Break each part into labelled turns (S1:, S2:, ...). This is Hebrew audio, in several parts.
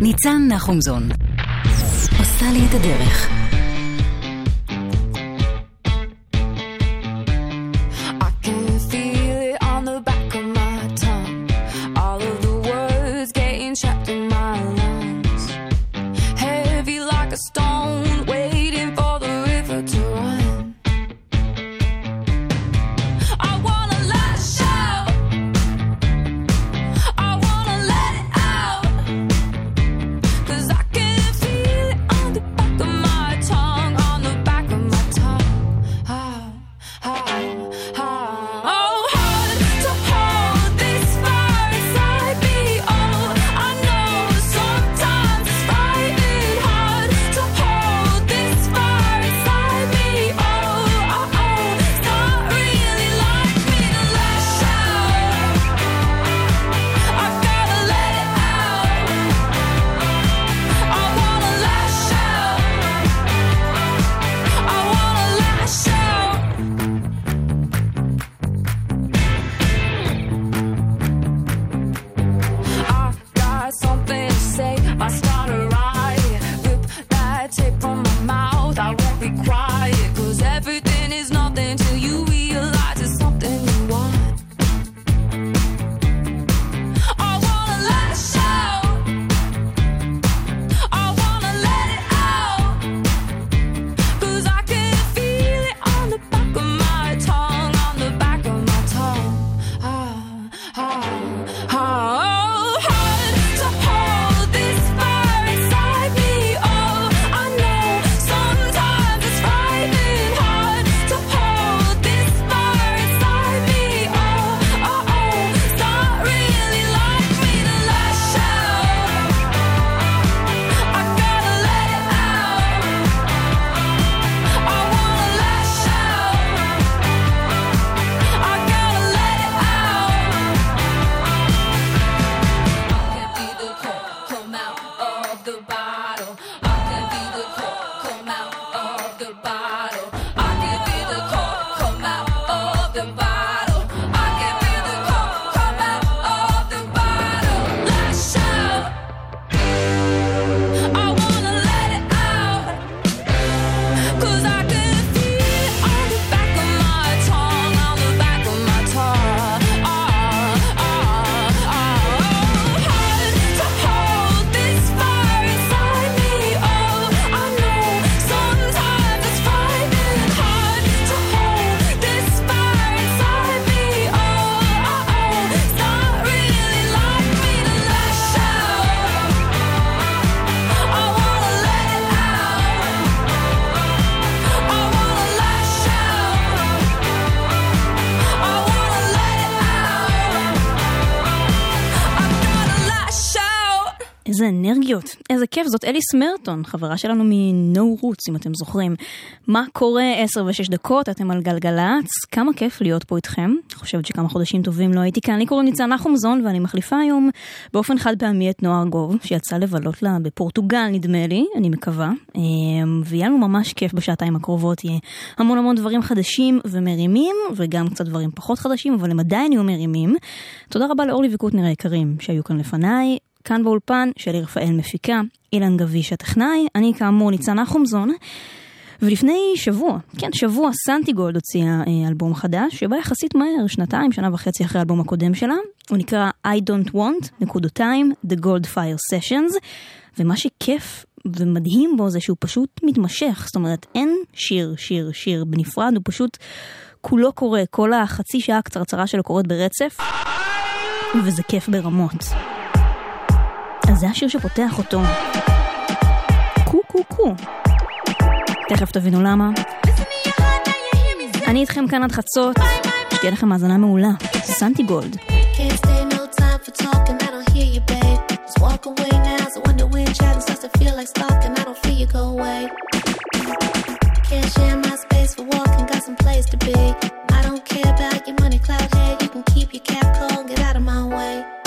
S1: ניצן נחומזון עושה לי את הדרך. איזה כיף, זאת אליס מרטון, חברה שלנו מ-No Roots, אם אתם זוכרים. מה קורה 10 ו-6 דקות, אתם על גלגלצ, כמה כיף להיות פה איתכם. אני חושבת שכמה חודשים טובים לא הייתי כאן. לי קוראים ניצן נחומזון, ואני מחליפה היום באופן חד פעמי את נועה ארגוב, שיצא לבלות לה בפורטוגל, נדמה לי, אני מקווה. אמ, ויהיה לנו ממש כיף בשעתיים הקרובות, יהיה המון המון דברים חדשים ומרימים, וגם קצת דברים פחות חדשים, אבל הם עדיין יהיו מרימים. תודה רבה לאורלי וקוטנר היקרים שהיו כאן לפניי. כאן באולפן, שלי רפאל מפיקה, אילן גביש הטכנאי, אני כאמור ניצן נחומזון. ולפני שבוע, כן, שבוע סנטי גולד הוציאה אה, אלבום חדש, שבא יחסית מהר, שנתיים, שנה וחצי אחרי האלבום הקודם שלה. הוא נקרא I Don't Want, נקודותיים, The Gold Fire Sessions, ומה שכיף ומדהים בו זה שהוא פשוט מתמשך, זאת אומרת, אין שיר, שיר, שיר בנפרד, הוא פשוט כולו קורה, כל החצי שעה הקצרצרה שלו קורית ברצף, וזה כיף ברמות. אז זה השיר שפותח אותו. קו קו קו. תכף תבינו למה. אני איתכם כאן עד חצות, שתהיה לכם האזנה מעולה. סנטי גולד. To be. I don't care about your money cloud head, you can keep your cap cold, get out of my way.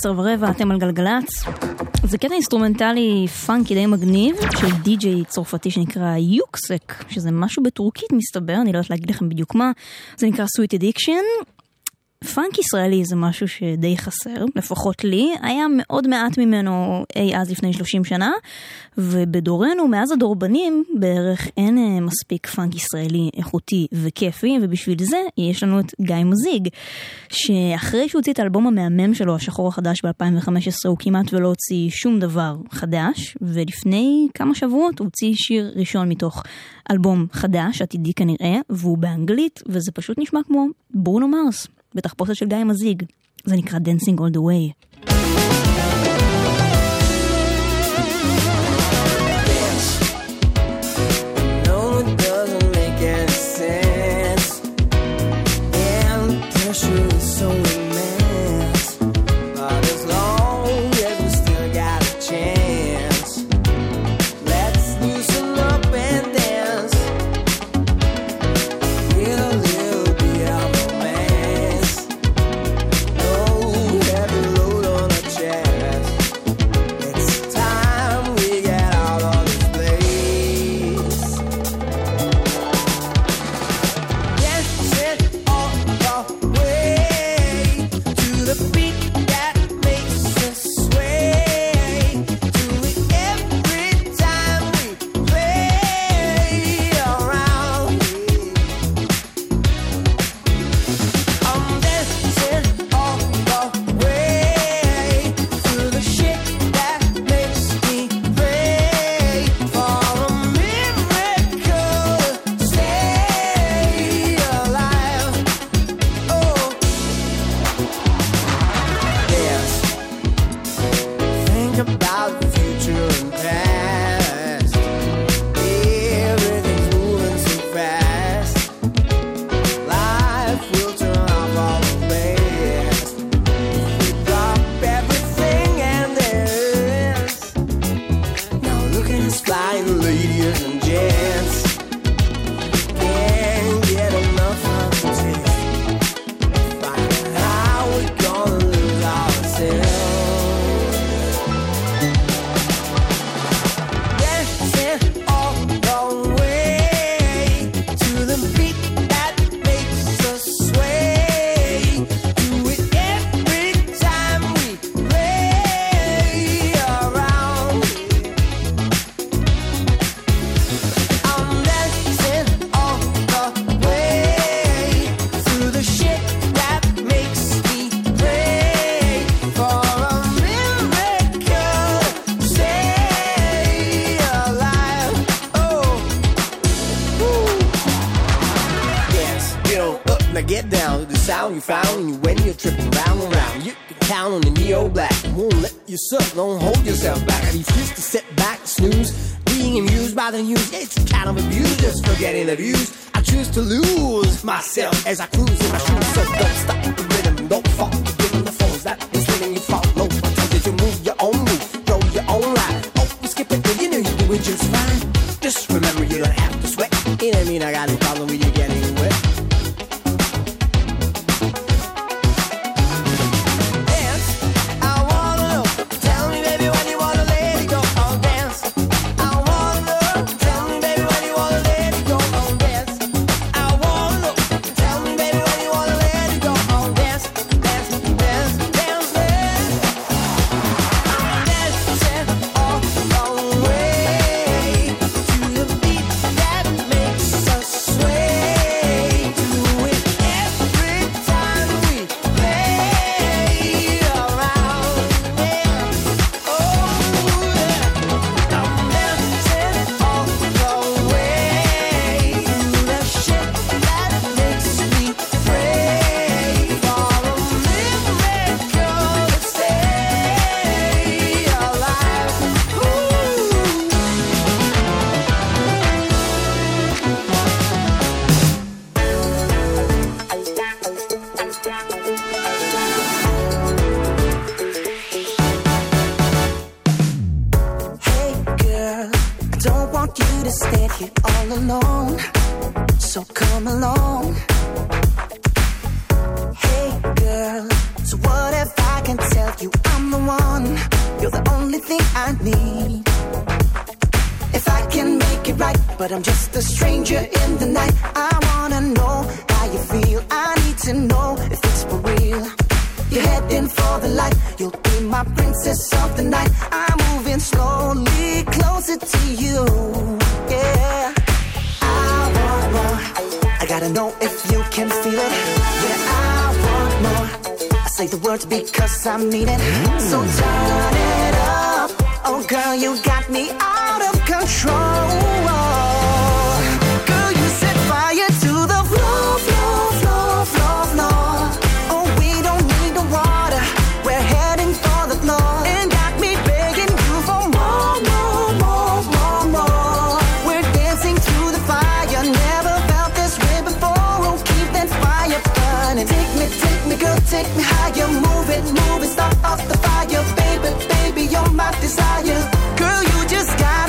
S2: עשר ורבע, אתם על גלגלצ. זה קטע אינסטרומנטלי פאנקי די מגניב של די-ג'יי צרפתי שנקרא Yuksek, שזה משהו בטורקית מסתבר, אני לא יודעת להגיד לכם בדיוק מה. זה נקרא Sweet Addiction, פאנק ישראלי זה משהו שדי חסר, לפחות לי, היה מאוד מעט ממנו אי אז לפני 30 שנה, ובדורנו, מאז הדורבנים, בערך אין אה, מספיק פאנק ישראלי איכותי וכיפי, ובשביל זה יש לנו את גיא מזיג, שאחרי שהוא הוציא את האלבום המהמם שלו, השחור החדש ב-2015, הוא כמעט ולא הוציא שום דבר חדש, ולפני כמה שבועות הוא הוציא שיר ראשון מתוך אלבום חדש, עתידי כנראה, והוא באנגלית, וזה פשוט נשמע כמו ברונו מרס. בתחפושת של גיא מזיג. זה נקרא Dancing All the Way.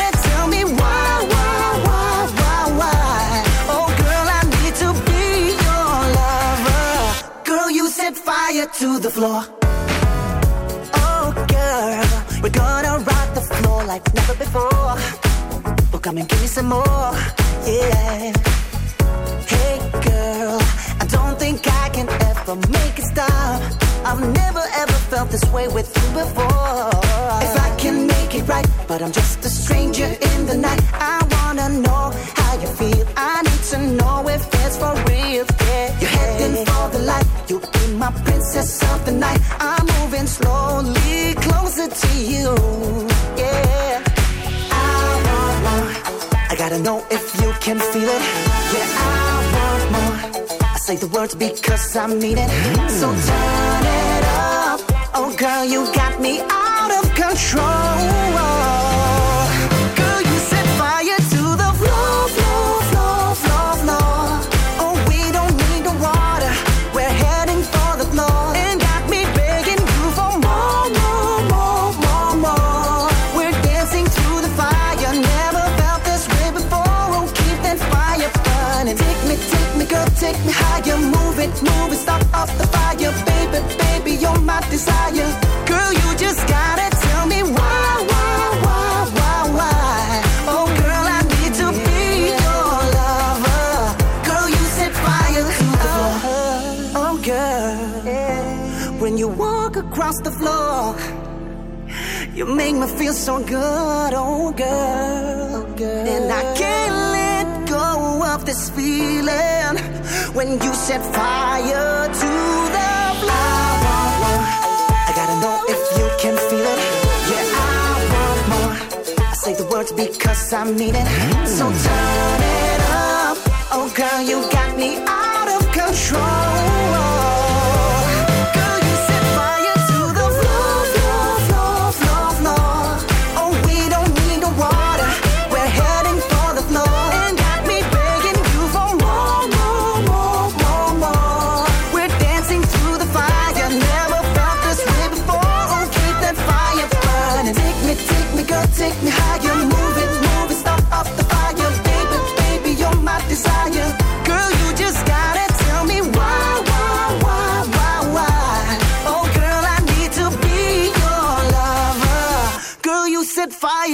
S3: To
S4: tell me why, why, why, why? Oh girl, I need to be your lover. Girl, you set fire to the floor. Oh, girl, we're gonna rock the floor like never before. Oh, come and give me some more, yeah. Hey, girl, I don't think I can ever make it stop. I've never ever felt this way with you before. If I can make it right, but I'm just a stranger in the night. I wanna know how you feel. I need to know if it's for real. Yeah, you're heading for the light. You'll be my princess of the night. I'm moving slowly closer to you. Yeah. I want more. I gotta know if you can feel it. Yeah, I want more. I say the words because I mean it. So it up. Oh, girl, you got me out of control. You make me feel so good, oh girl. And I can't let go of this feeling when you set fire to the floor. I gotta know if you can feel it. Yeah, I want more. I say the words because I mean it. So turn it up. Oh girl, you got me out of control.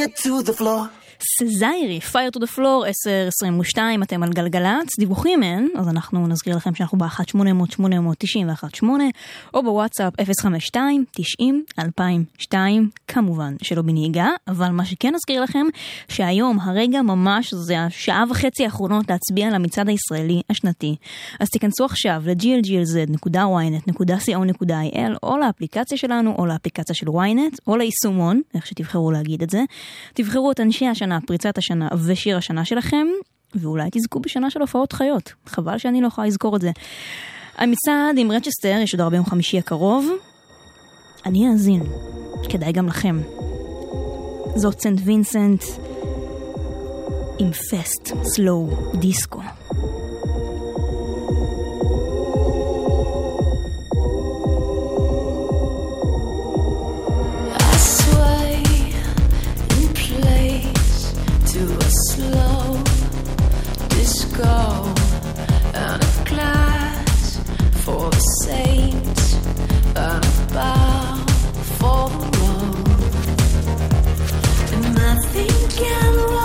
S4: Fire to the floor.
S5: סזיירי, Fire to the Floor, 10.22, אתם על גלגלצ, דיווחים אין, אז אנחנו נזכיר לכם שאנחנו ב-1-800-891-8, או בוואטסאפ 052-90-2002, כמובן שלא בנהיגה, אבל מה שכן נזכיר לכם, שהיום, הרגע ממש, זה השעה וחצי האחרונות להצביע למצעד הישראלי השנתי. אז תיכנסו עכשיו ל-glglz.ynet.co.il, או לאפליקציה שלנו, או לאפליקציה של ynet, או ליישומון, איך שתבחרו להגיד את זה. תבחרו את אנשי השנה, פריצת השנה ושיר השנה שלכם, ואולי תזכו בשנה של הופעות חיות. חבל שאני לא יכולה לזכות את זה. המצעד עם רצ'סטר ישודר ביום חמישי הקרוב. אני אאזין, כדאי גם לכם. זאת St. Vincent עם
S6: Fast Slow Disco. again.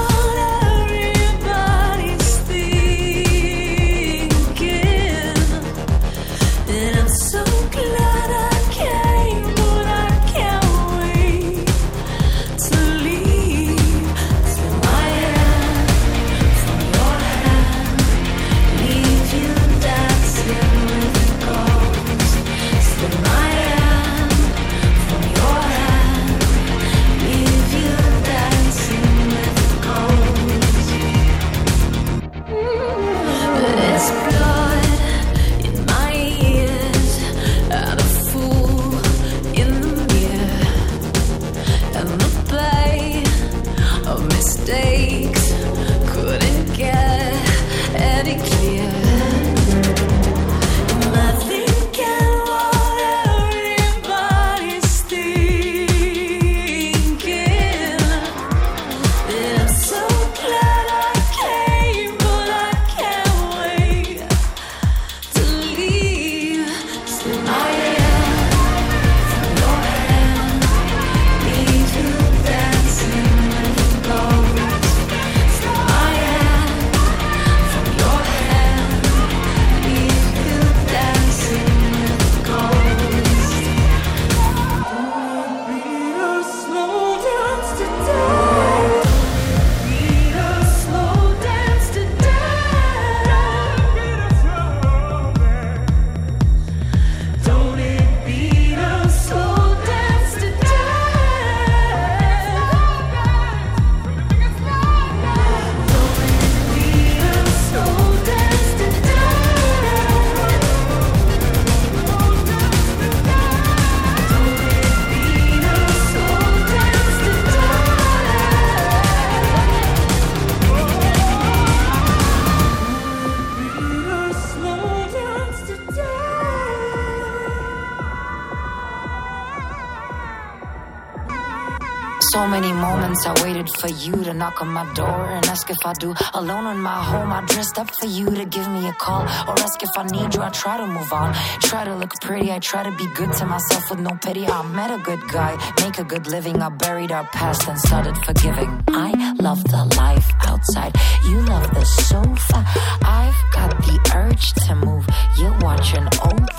S6: Waited for you to knock on my door and ask if I do. Alone in my home, I dressed up for you to give me a call or ask if I need you. I try to move on, try to look pretty. I try to be good to myself with no pity. I met a good guy, make a good living. I buried our past and started forgiving. I love the life outside. You love the sofa. I've got the urge to move. You're watching Oprah,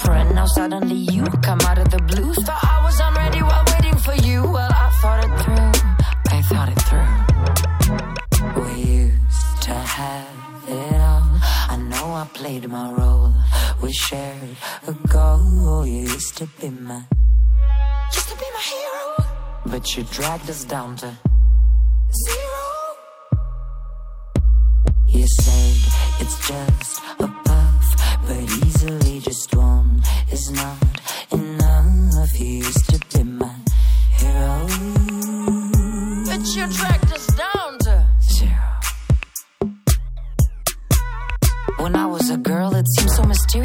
S6: I played my role. We shared a goal. You used to be my, used to be my hero. But you dragged us down to zero. You said it's just a puff, but easily just one is not enough. You used to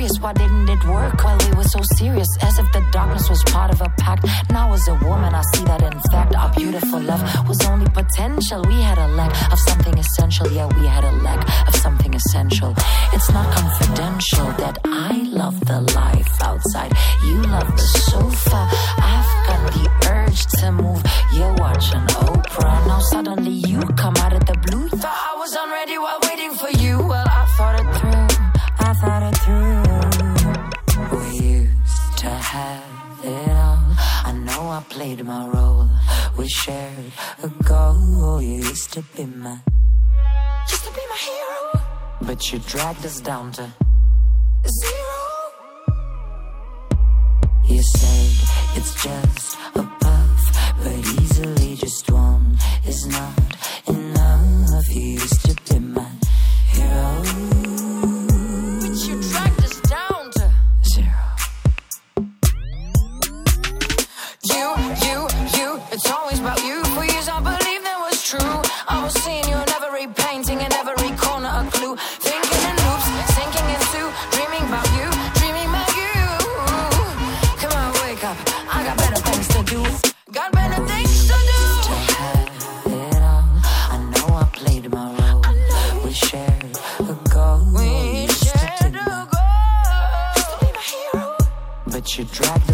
S6: mysterious. Why didn't it work while we were so serious? As if the darkness was part of a pact. Now, as a woman, I see that in fact our beautiful love was only potential. We had a lack of something essential. Yeah, we had a lack of something essential. It's not confidential that I love the life outside. You love the sofa. I've got the urge to move. You're watching Oprah. Now, suddenly you come out of the blue. Thought I was unready while have it all. I know I played my role. We shared a goal. You used to be my, used to be my hero. But you dragged us down to zero. You said it's just a puff, but easily just one is not it's always about you. For years I believed that was true. I was seeing you in every painting and every corner a clue. Thinking in loops, sinking into, dreaming about you, dreaming about you. Come on, wake up. I got better things to do. Got better things to do. To have it all. I know I played my role. We shared a goal. We shared a goal. Used to be my hero. But you dragged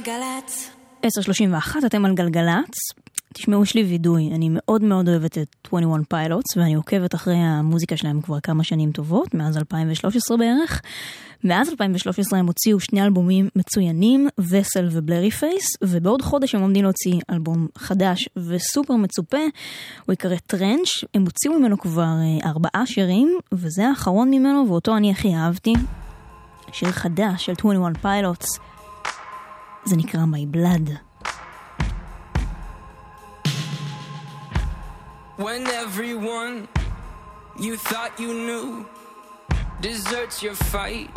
S6: גלגלגלגלצ.
S5: 10:31 אתם על גלגלצ. תשמעו, יש לי וידוי, אני מאוד מאוד אוהבת את 21 Pilots, ואני עוקבת אחרי המוזיקה שלהם כבר כמה שנים טובות, מאז 2013 בערך. מאז 2013 הם הוציאו שני אלבומים מצוינים, Vessel ו Blurryface, ובעוד חודש הם עומדים להוציא אלבום חדש וסופר מצופה, הוא יקרא Trench, הם הוציאו ממנו כבר אה, ארבעה שירים, וזה האחרון ממנו, ואותו אני הכי אהבתי. שיר חדש של 21 פיילוטס, זה נקרא My Blood.
S7: When everyone you thought you knew deserts your fight,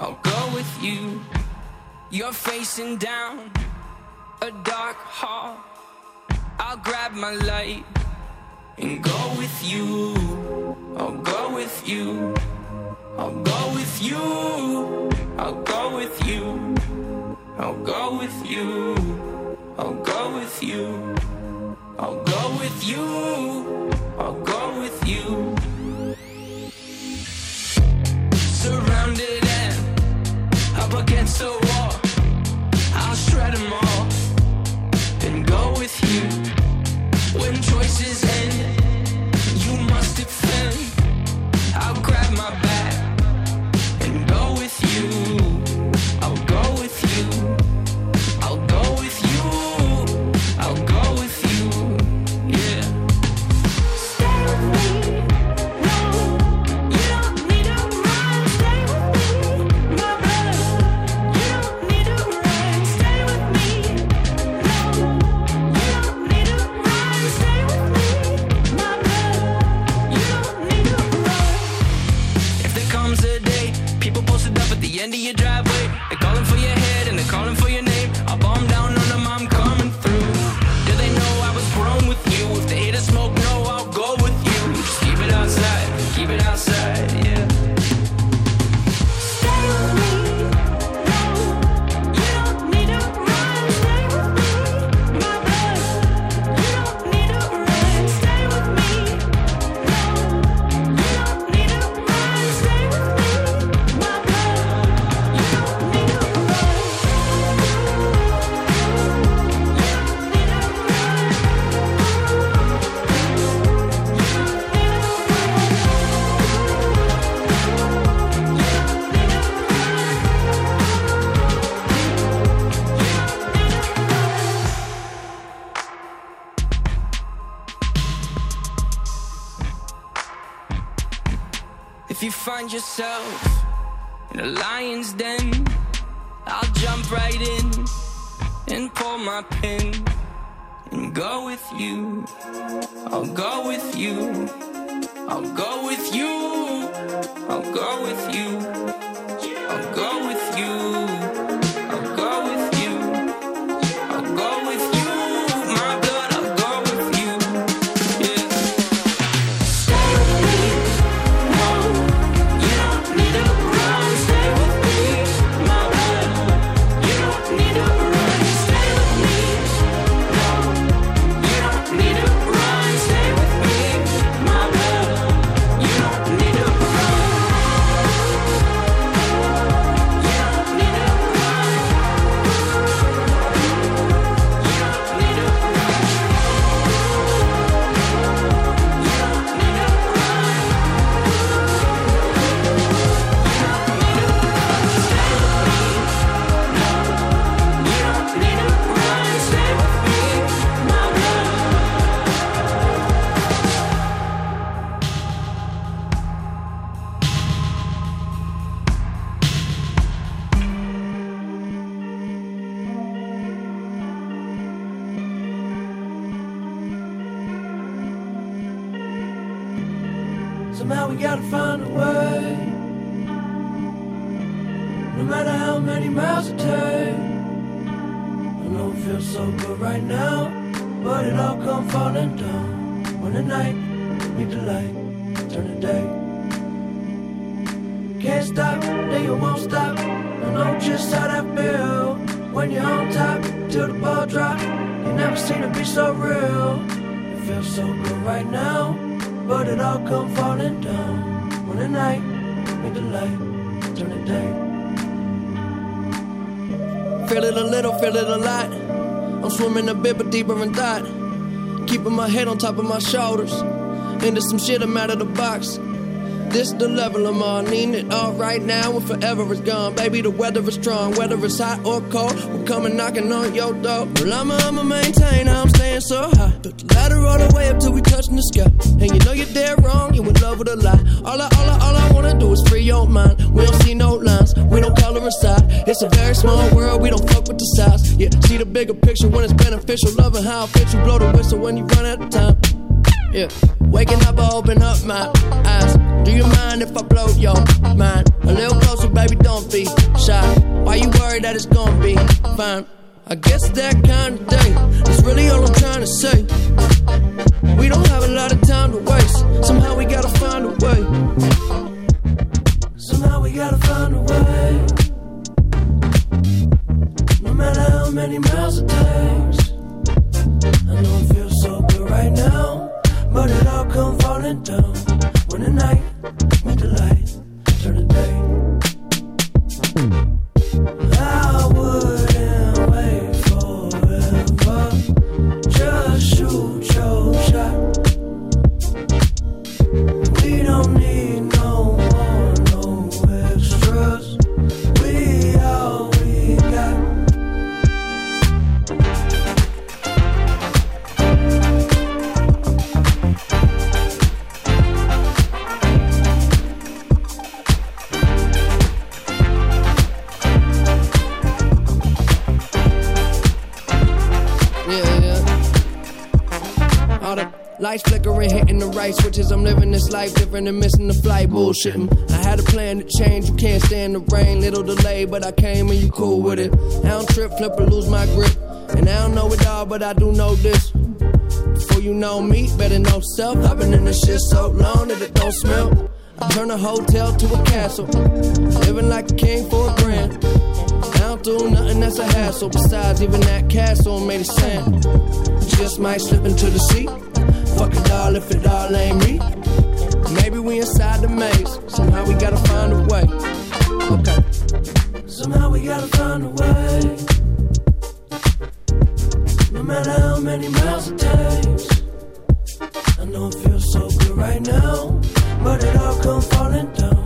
S7: I'll go with you. You're facing down a dark hall. I'll grab my light and go with you. I'll go with you. I'll go with you. I'll go with you. I'll go with you. I'll go with you. I'll go with you. I'll go with you. Surrounded and up against the wall. I'll shred them all and go with you. When choices end, you must defend. I'll grab my yourself in a lion's den, I'll jump right in and pull my pin and go with you. I'll go with you. I'll go with you.
S8: We gotta find a way. No matter how many miles it takes. I know it feels so good right now, but it all come falling down. When the night meet the light, turn the day. Can't stop, then you won't stop. I know just how that feel. When you're on top, till the ball drop. You never seen it be so real. It feels so good right now, but it all come falling down. When the night meet the light, turn the day. Feel it a little, feel it a lot. I'm swimming a bit, but deeper in thought. Keeping my head on top of my shoulders. Into some shit, I'm out of the box. This the level I'm on. Need it all right now and forever is gone. Baby, the weather is strong. Whether it's hot or cold, we're coming knocking on your door. Well, I'ma, I'ma maintain I'm staying so high. Took the ladder all the way up till we touching the sky. And you know you're dead wrong, you in love with a lie. All I, all I, all I wanna do is free your mind. We don't see no lines, we don't color inside. It's a very small world, we don't fuck with the size. Yeah, see the bigger picture when it's beneficial. Loving how it fits you, blow the whistle when you run out of time. Yeah. Waking up, I open up my eyes. Do you mind if I blow your mind? A little closer, baby, don't be shy. Why you worried that it's gonna be fine? I guess that kind of day is really all I'm trying to say. We don't have a lot of time to waste. Somehow we gotta find a way. Somehow we gotta find a way. No matter how many miles it takes. I know it feels so good right now, but it all come falling down when the night meet the light, turn the day. Switches. I'm living this life different and missing the flight. Bullshitting. Mm-hmm. I had a plan to change. You can't stand the rain. Little delay, but I came and you cool with it. I don't trip, flip, or lose my grip. And I don't know it all, but I do know this. Before you know me, better know self. I've been in this shit so long that it don't smell. I turn a hotel to a castle. Living like a king for a grand. I don't do nothing that's a hassle. Besides, even that castle made of sand. Just might slip into the sea. Fuck it all if it all ain't me. Maybe we inside the maze. Somehow we gotta find a way. Okay. Somehow we gotta find a way. No matter how many miles it takes. I know it feels so good right now, but it all come falling down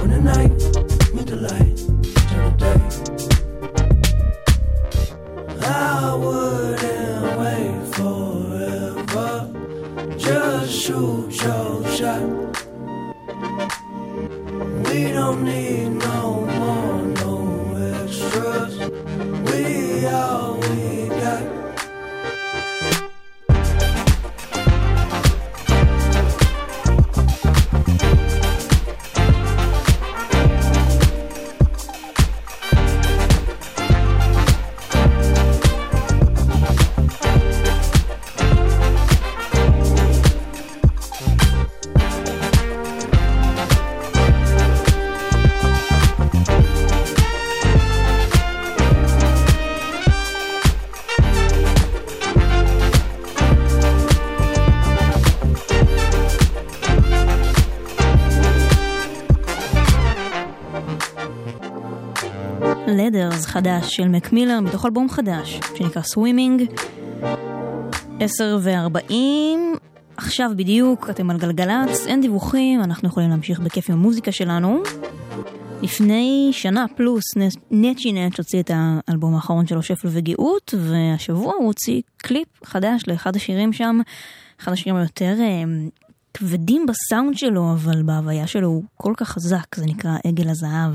S8: when the night meet the light,
S5: Ladders חדש של מק מילר מתוך אלבום חדש שנקרא Swimming. 10 ו-40 עכשיו בדיוק אתם על גלגלצ, אין דיווחים, אנחנו יכולים להמשיך בכיף עם המוזיקה שלנו. לפני שנה פלוס נצ'י נצ' הוציא את האלבום האחרון שלו שפל וגאות והשבוע הוא הוציא קליפ חדש לאחד השירים שם, אחד השירים היותר אה, כבדים בסאונד שלו אבל בהוויה שלו הוא כל כך חזק, זה נקרא עגל הזהב.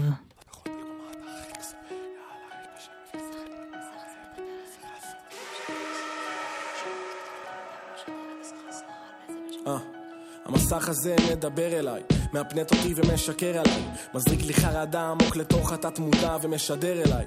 S9: המסך הזה מדבר אליי, מהפנט אותי ומשקר עליי, מזריק לי חרדה עמוק לתוך התת מודע ומשדר אליי.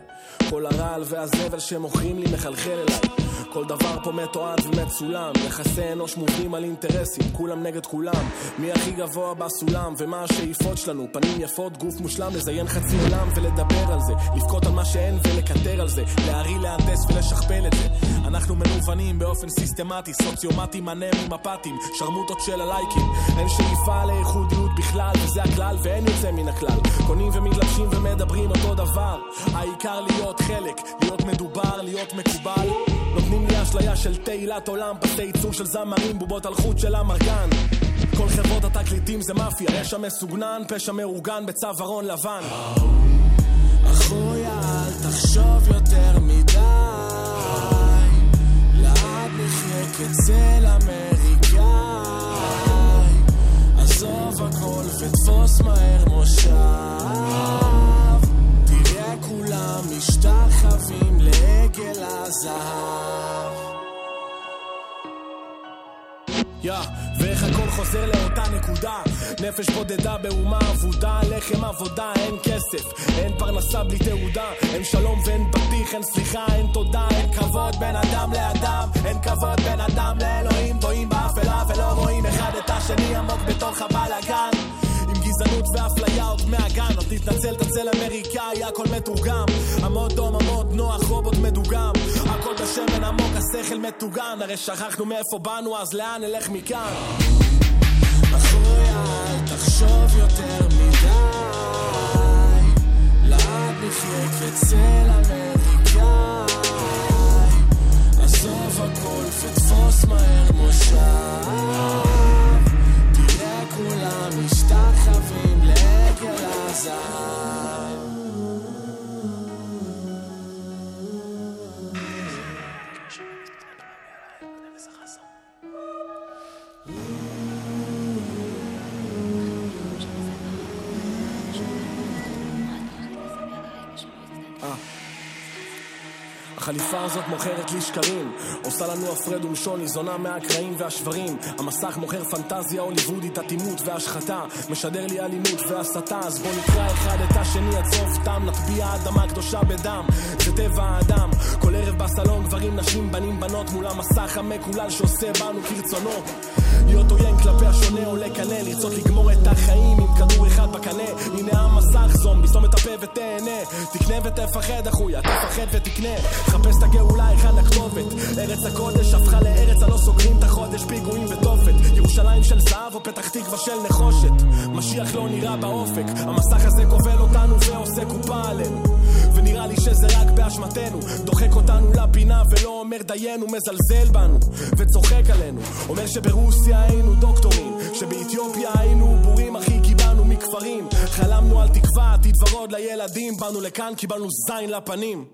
S9: כל הרעל והזבל שמוכרים לי מחלחל אליי. כל דבר פה מתועד ומצולם, יחסי אנוש מובנים על אינטרסים, כולם נגד כולם. מי הכי גבוה בסולם, ומה השאיפות שלנו? פנים יפות, גוף מושלם, לזיין חצי עולם ולדבר על זה, לבכות על מה שאין ולקטר על זה, להרעיל, להנדס ולשכפל את זה. אנחנו מנוונים באופן סיסטמטי, סוציומטים, אנמים-מפתים, שרמוטות של הלייקים. אין שאיפה לייחודיות בכלל, וזה הכלל ואין יוצא מן הכלל. קונים ומתלבשים ומדברים אותו דבר. העיקר להיות חלק, להיות מדובר, להיות מקובל. נותנים לי אשליה של תהילת עולם, פסי ייצור של זמרים, בובות על חוט של אמרגן. כל חברות התקליטים זה מאפיה, רשע מסוגנן, פשע מאורגן בצווארון לבן. אחויה, אל תחשוב יותר מדי. לאט נחיה כצל אמריקאי. עזוב הכל ותפוס מהר מושב. תראה כולם משתחווים לעגל הזהב. יא, ואיך הכל חוזר לאותה נקודה? נפש בודדה באומה אבודה לחם עבודה, אין כסף. אין פרנסה בלי תעודה אין שלום ואין בטיח, אין סליחה, אין תודה אין כבוד בין אדם לאדם. אין כבוד בין אדם לאלוהים טועים באפלה ולא רואים אחד את השני עמוק בתוך הבלאגן גזענות ואפליה עוד מהגן. עוד תתנצל תצל אמריקאי הכל מתורגם. עמוד דום עמוד נוח רובוט מדוגם. הכל בשמן עמוק השכל מטוגן. הרי שכחנו מאיפה באנו אז לאן נלך מכאן? אחויה אל תחשוב יותר מדי. לאט נחיה כצל אמריקאי. עזוב הכל ותפוס מהר מושב משתחווים לעגל הזהב החליפה הזאת מוכרת לי שקרים. עושה לנו הפרד ומשול, ניזונה מהקרעים והשברים. המסך מוכר פנטזיה הוליוודית, אטימות והשחתה. משדר לי אלימות והסתה אז בוא נקרא אחד את השני עד סוף תם נטביע אדמה קדושה בדם. זה טבע האדם. כל ערב בסלון גברים, נשים, בנים, בנות מול המסך המקולל שעושה בנו כרצונו להיות עוין כלפי השונה עולה קנה לרצות לגמור את החיים עם כדור אחד בקנה. הנה המסך זומבי, סתום את הפה ותהנה. תקנה ותפחד אחויה, תפחד ותקנה. חפש את הגאולה, אחד הכתובת. ארץ הקודש הפכה לארץ הלא סוגרים את החודש. פיגועים ותופת. ירושלים של זהב או פתח תקווה של נחושת. משיח לא נראה באופק. המסך הזה כובל אותנו ועושה קופה עלינו. ונראה לי שזה רק באשמתנו. דוחק אותנו לפינה ולא אומר דיינו מזלזל בנו וצוחק עלינו. אומר שברוסיה היינו דוקטורים שבאתיופיה היינו בורים אחי קיבלנו מכפרים. חלמנו על תקווה עתיד ורוד לילדים באנו לכאן קיבלנו זין לפנים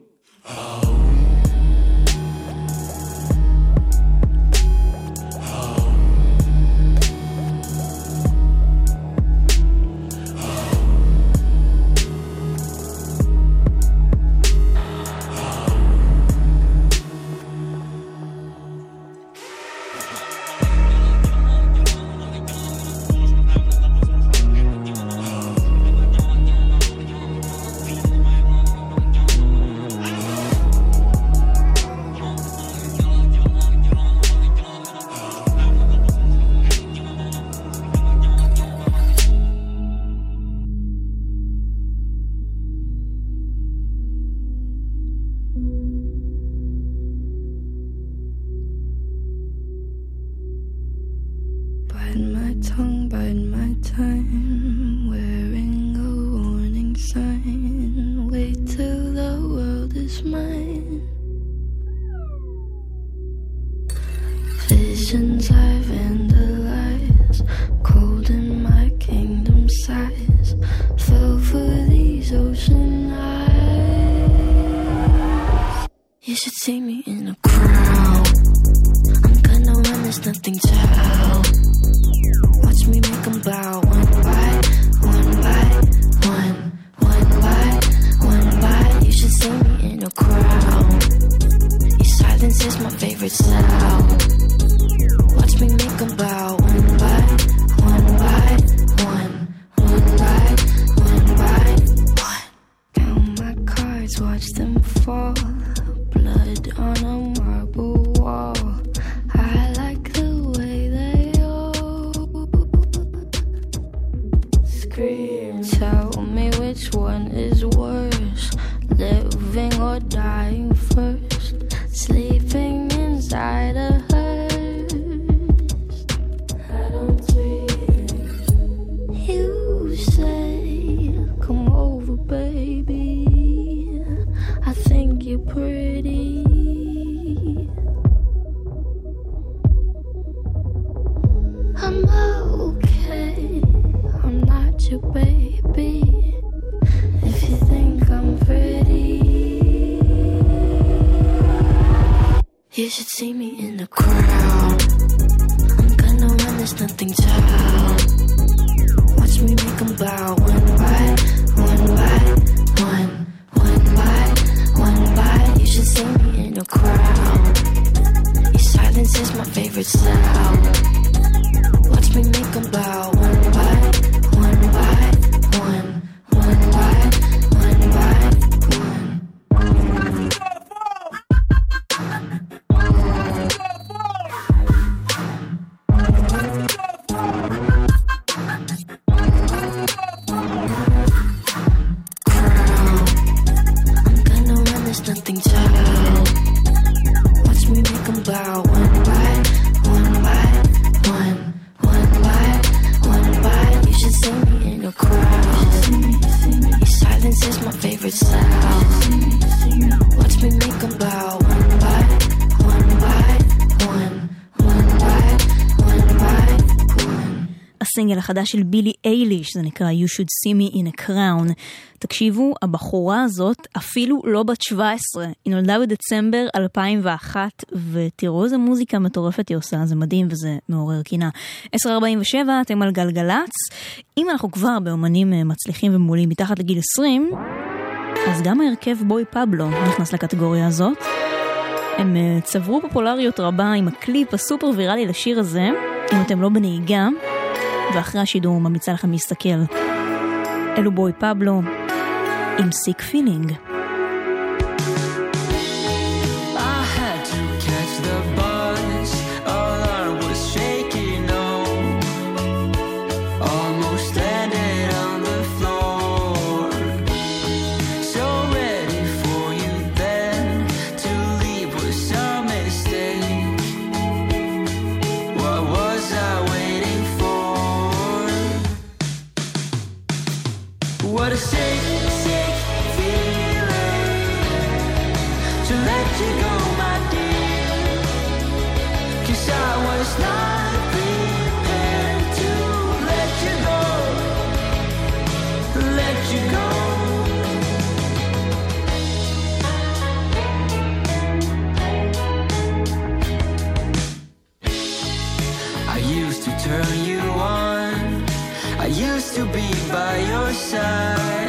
S10: Blood on a marble wall. I like the way they all scream. Tell me which one is worse, living or dying. should see me in the crowd. I'm gonna run, there's nothing to. Watch me make them bow one by one by one, one by one by. You should see me in the crowd. Your silence is my favorite sound.
S5: החדש של בילי אייליש, זה נקרא You should see me in a crown. תקשיבו, הבחורה הזאת אפילו לא בת 17, היא נולדה בדצמבר 2001, ותראו איזה מוזיקה מטורפת היא עושה, זה מדהים וזה מעורר קינה. 1047, אתם על גלגלצ. אם אנחנו כבר באמנים אה, מצליחים ומעולים מתחת לגיל 20, אז גם ההרכב בוי פבלו נכנס לקטגוריה הזאת. הם אה, צברו פופולריות רבה עם הקליפ הסופר ויראלי לשיר הזה. אם אתם לא בנהיגה, ואחרי השידור ממליצה לכם להסתכל. אלו בוי פבלו עם סיק פילינג.
S11: by your side.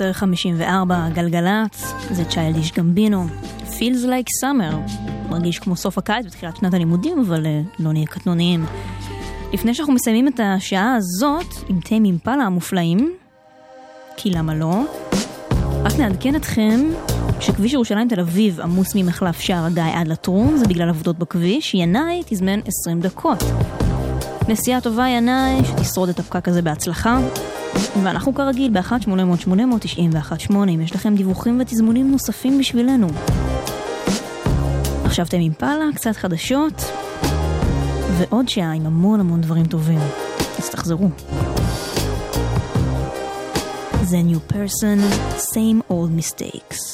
S5: 1054, גלגלצ, זה צ'יילדיש גמבינו. Feels like summer. מרגיש כמו סוף הקיץ בתחילת שנת הלימודים, אבל אה, לא נהיה קטנוניים. לפני שאנחנו מסיימים את השעה הזאת, עם תאים אימפלה המופלאים, כי למה לא? רק נעדכן אתכם שכביש ירושלים תל אביב עמוס ממחלף שער הגיא עד לטרום, זה בגלל עבודות בכביש, ינאי תזמן 20 דקות. נסיעה טובה ינאי, שתשרוד את הפקק הזה בהצלחה. ואנחנו כרגיל ב-1800-8918, אם יש לכם דיווחים ותזמונים נוספים בשבילנו. עכשיו אתם עם פאלה, קצת חדשות, ועוד שעה עם המון המון דברים טובים. אז תחזרו.
S12: זה New Person, Same Old Mistakes.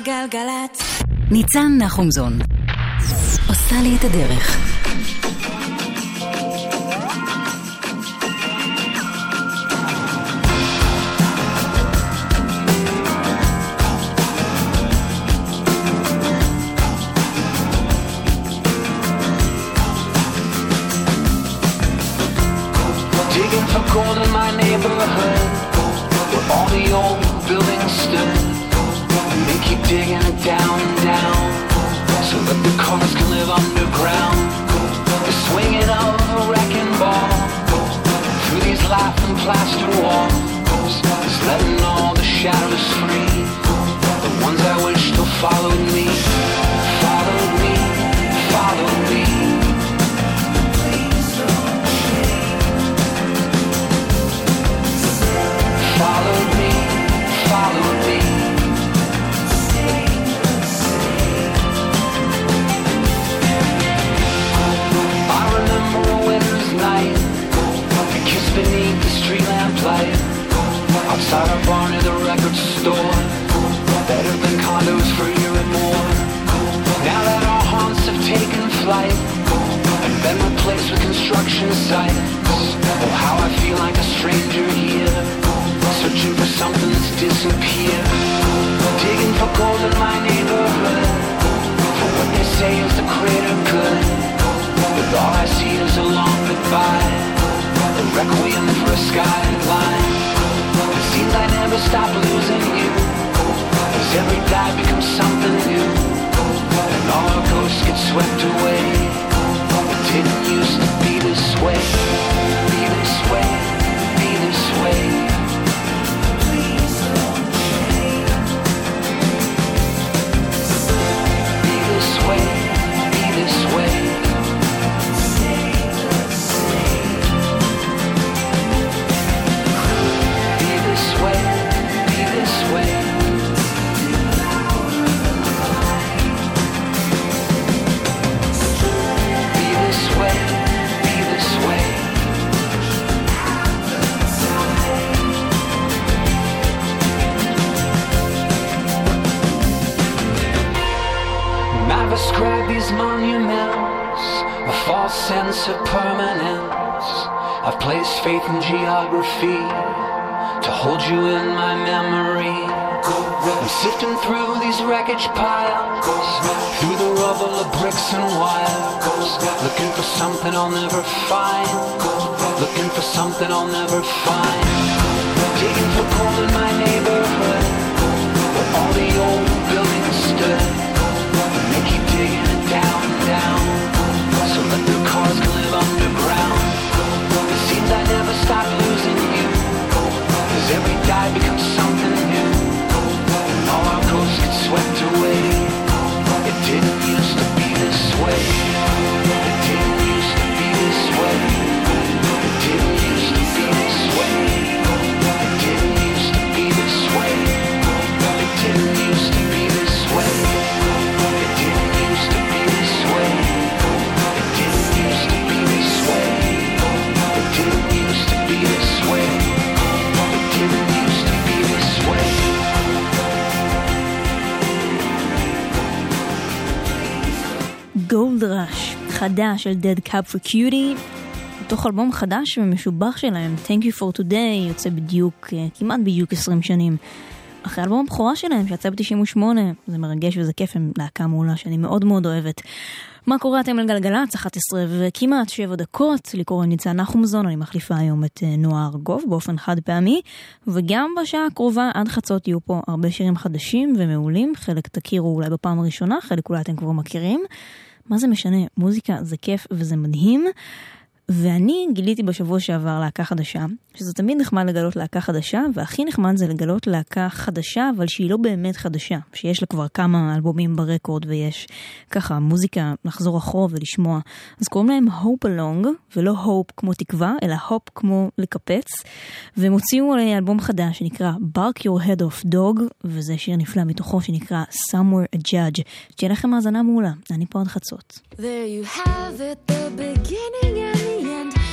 S1: גלגלגלגלצ. ניצן נחומזון. עושה לי את הדרך.
S13: Plaster construction. Oh, how I feel like a stranger here, searching for something that's disappeared. Digging for gold in my neighborhood, for what they say is the greater good. But all I see is a long goodbye, a requiem for a skyline. It seems I never stop losing you, as every die becomes something new. And all our ghosts get swept away. Didn't used to be this way, be this way, these monuments a false sense of permanence. I've placed faith in geography to hold you in my memory. I'm sifting through these wreckage piles, through the rubble of bricks and wires, looking for something I'll never find, looking for something I'll never find. Digging for gold in my neighborhood, where all the old buildings stood. They keep digging becomes something
S5: גולד ראש, חדש של Dead Cup for Cutie, מתוך אלבום חדש ומשובח שלהם, Thank you for today, יוצא בדיוק, אה, כמעט בדיוק 20 שנים. אחרי אלבום הבכורה שלהם שיצא ב-98, זה מרגש וזה כיף, הם להקה מעולה שאני מאוד מאוד אוהבת. מה קורה אתם על גלגלצ, 11 וכמעט 7 דקות, לי קוראים ניצן נחומזון, אני מחליפה היום את אה, נועה ארגוב באופן חד פעמי, וגם בשעה הקרובה עד חצות יהיו פה הרבה שירים חדשים ומעולים, חלק תכירו אולי בפעם הראשונה, חלק אולי אתם כבר מכירים. מה זה משנה, מוזיקה זה כיף וזה מדהים. ואני גיליתי בשבוע שעבר להקה חדשה, שזה תמיד נחמד לגלות להקה חדשה, והכי נחמד זה לגלות להקה חדשה, אבל שהיא לא באמת חדשה, שיש לה כבר כמה אלבומים ברקורד ויש ככה מוזיקה לחזור אחורה ולשמוע. אז קוראים להם Hope Along, ולא Hope כמו תקווה, אלא Hope כמו לקפץ, והם הוציאו אלבום חדש שנקרא Bark Your Head Off Dog, וזה שיר נפלא מתוכו שנקרא Somewhere a Judge. שתהיה לכם האזנה מעולה, אני פה עד חצות.
S10: There you have it, the beginning and. And.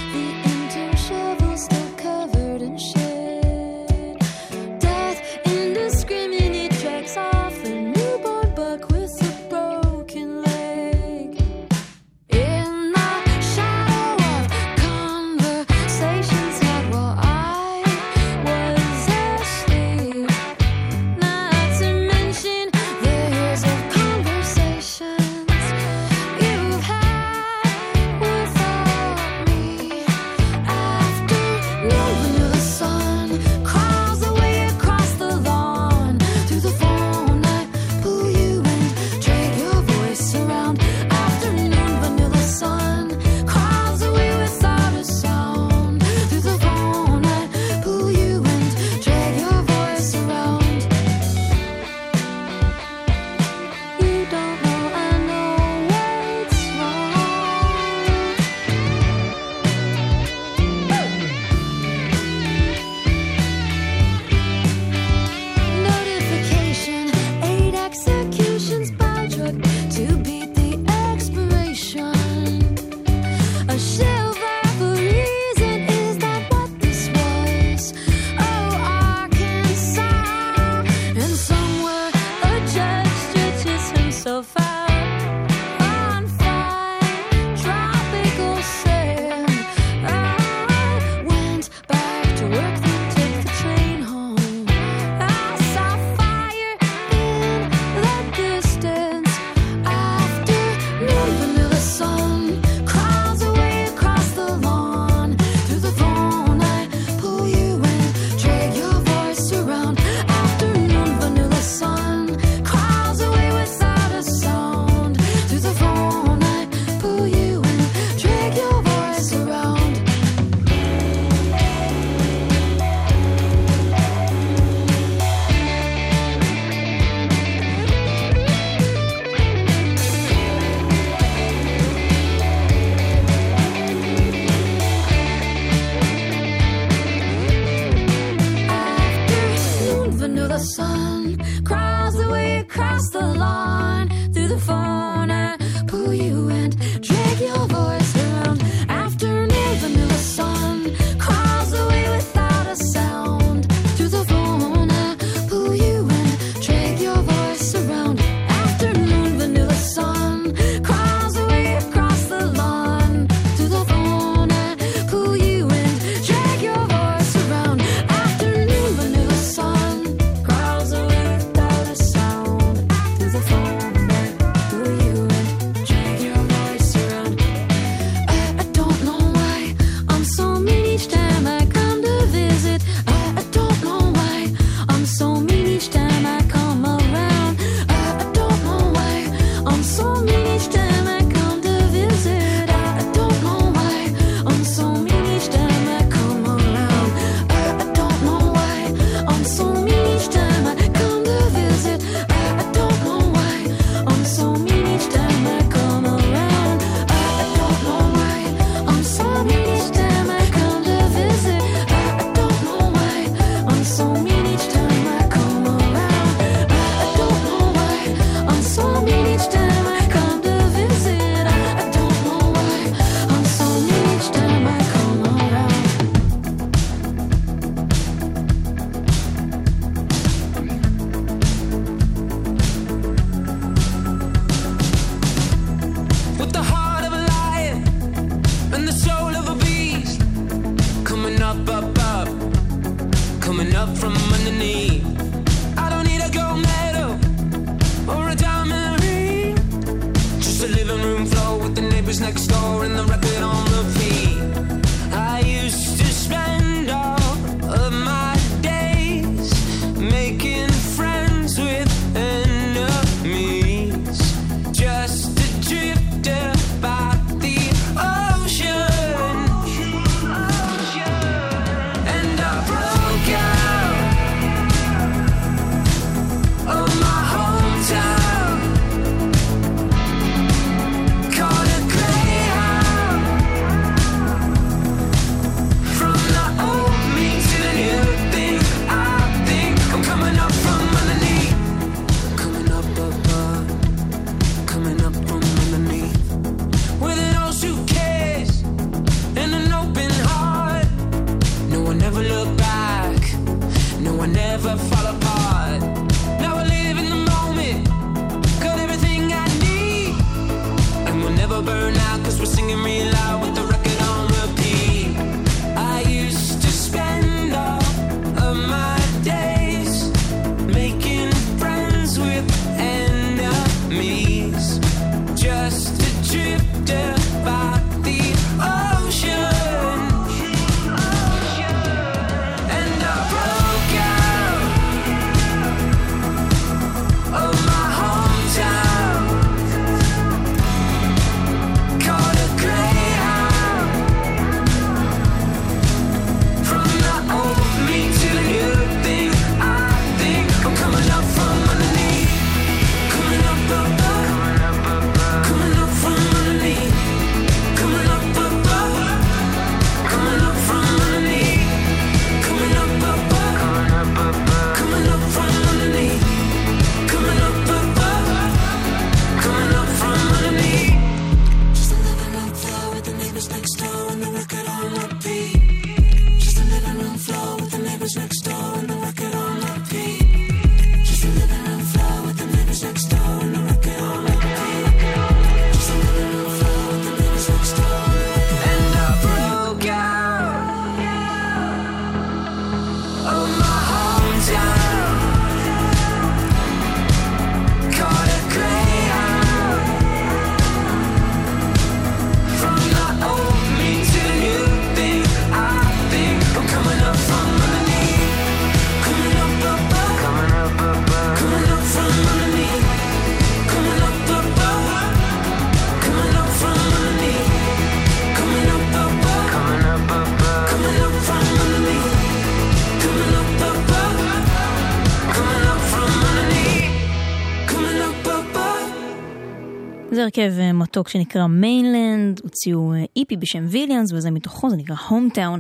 S5: הרכב אה, מתוק שנקרא Mainland, הוציאו אה, EP בשם Villains וזה מתוכו, זה נקרא Hometown.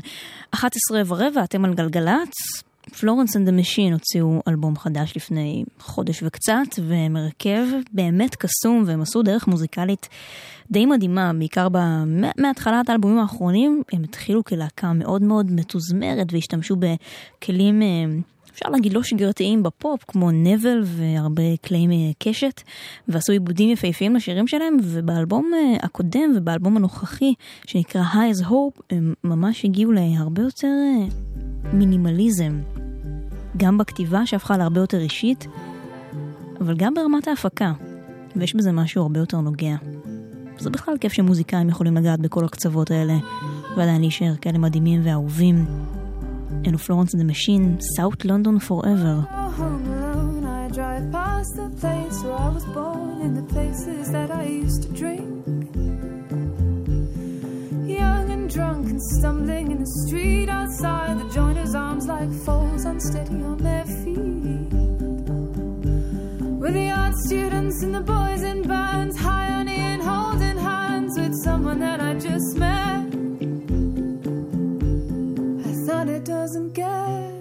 S5: 11 ורבע, אתם על גלגלצ, Florence and the Machine הוציאו אלבום חדש לפני חודש וקצת, והם הרכב באמת קסום, והם עשו דרך מוזיקלית די מדהימה, בעיקר ב- מה- מהתחלת האלבומים האחרונים, הם התחילו כלהקה מאוד מאוד מתוזמרת, והשתמשו בכלים, אה, אפשר להגיד לא שגרתיים בפופ, כמו נבל והרבה כלי אה, קשת, ועשו עיבודים יפהפיים לשירים שלהם, ובאלבום אה, הקודם ובאלבום הנוכחי, שנקרא High as Hope, הם ממש הגיעו להרבה יותר אה, מינימליזם. גם בכתיבה שהפכה להרבה יותר אישית, אבל גם ברמת ההפקה, ויש בזה משהו הרבה יותר נוגע. זה בכלל כיף שמוזיקאים יכולים לגעת בכל הקצוות האלה, ועדיין להישאר כאלה מדהימים ואהובים. אלו פלורנס דה משין, סאוט לונדון פוראבר.
S14: home alone, I drive past the place where I was born and the places that I used to drink. Young and drunk and stumbling in the street outside, the joiner's arms like foals unsteady on their feet. With the art students and the boys in bands, high on in, holding hands with someone that I just met. It doesn't get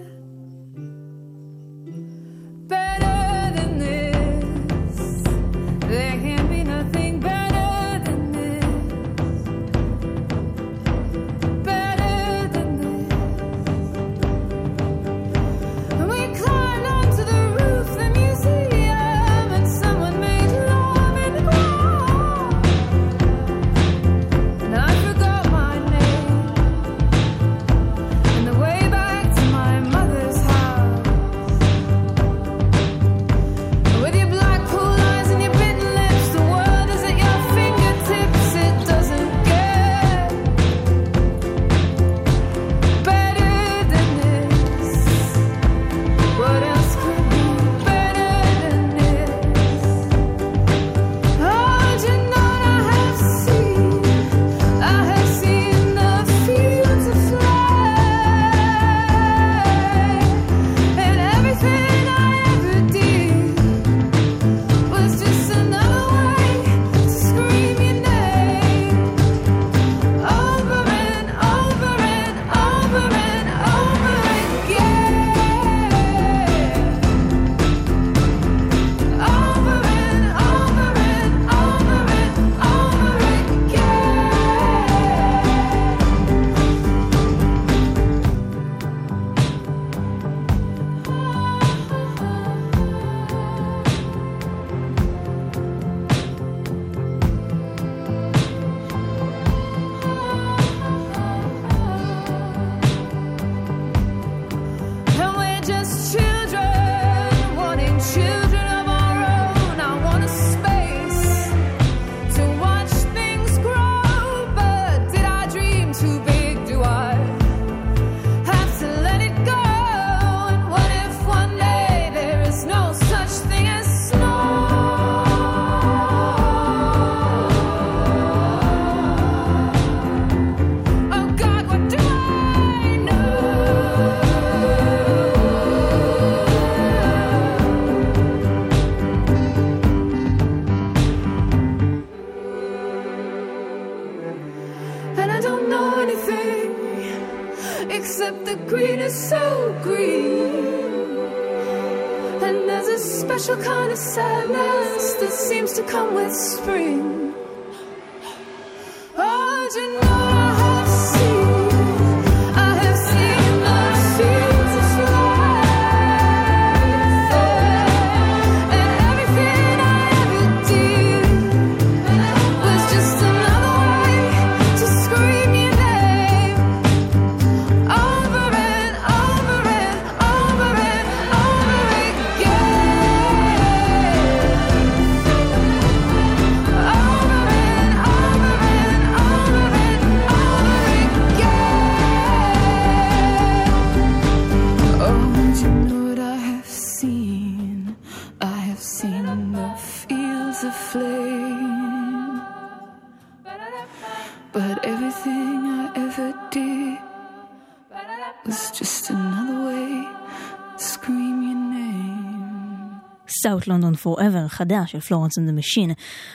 S5: South London Forever, חדש של Florence and the Machine.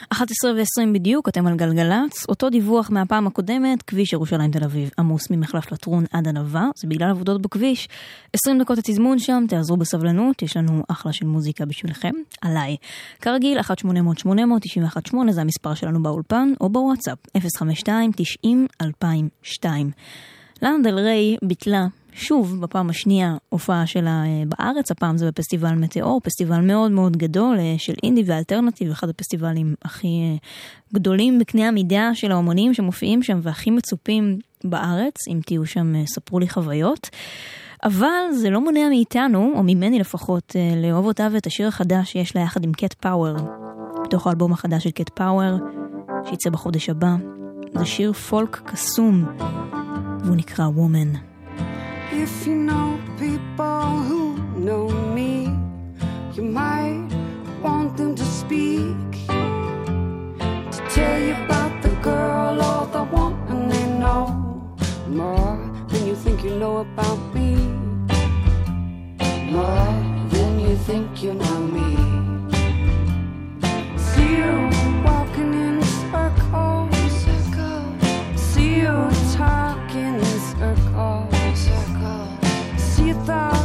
S5: 11 ו-20 בדיוק, אתם על גלגלצ. אותו דיווח מהפעם הקודמת, כביש ירושלים תל אביב עמוס ממחלף לטרון עד ענבה, זה בגלל עבודות בכביש. 20 דקות התזמון שם, תאזרו בסבלנות, יש לנו אחלה של מוזיקה בשבילכם, עליי. כרגיל, 1-800-800-918 זה המספר שלנו באולפן, או בוואטסאפ, 052-90-2002. לאנה דל ריי ביטלה שוב בפעם השנייה הופעה שלה אה, בארץ, הפעם זה בפסטיבל מטאור, פסטיבל מאוד מאוד גדול אה, של אינדי ואלטרנטיב, אחד הפסטיבלים הכי אה, גדולים בקנה המידה של האומנים שמופיעים שם והכי מצופים בארץ, אם תהיו שם ספרו לי חוויות. אבל זה לא מונע מאיתנו, או ממני לפחות, לאהוב אותה ואת השיר החדש שיש לה יחד עם קט פאוור, בתוך האלבום החדש של קט פאוור, שיצא בחודש הבא. זה שיר פולק קסום, והוא נקרא Woman.
S15: If you know people who know me, you might want them to speak. To tell you about the girl or the woman they know more than you think you know about me. More than you think you know me. See you without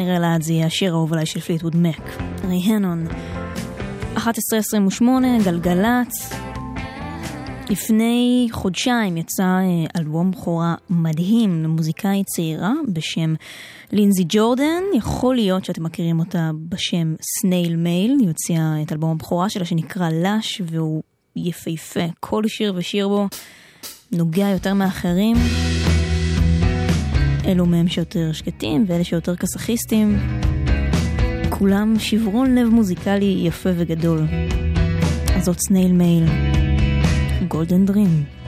S5: כנראה לעד זה יהיה השיר האהוב עליי של Fleetwood Mac. Rhiannon. 11.28, גלגלצ. לפני חודשיים יצא אה, אלבום בכורה מדהים למוזיקאית צעירה בשם לינזי ג'ורדן. יכול להיות שאתם מכירים אותה בשם Snail Mail. היא הוציאה את אלבום הבכורה שלה שנקרא Lush והוא יפהפה. כל שיר ושיר בו נוגע יותר מאחרים. אלה מהם שיותר שקטים ואלה שיותר כסאחיסטים. כולם שברון לב מוזיקלי יפה וגדול. אז זאת
S14: Snail Mail. Golden Dream.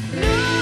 S6: Não.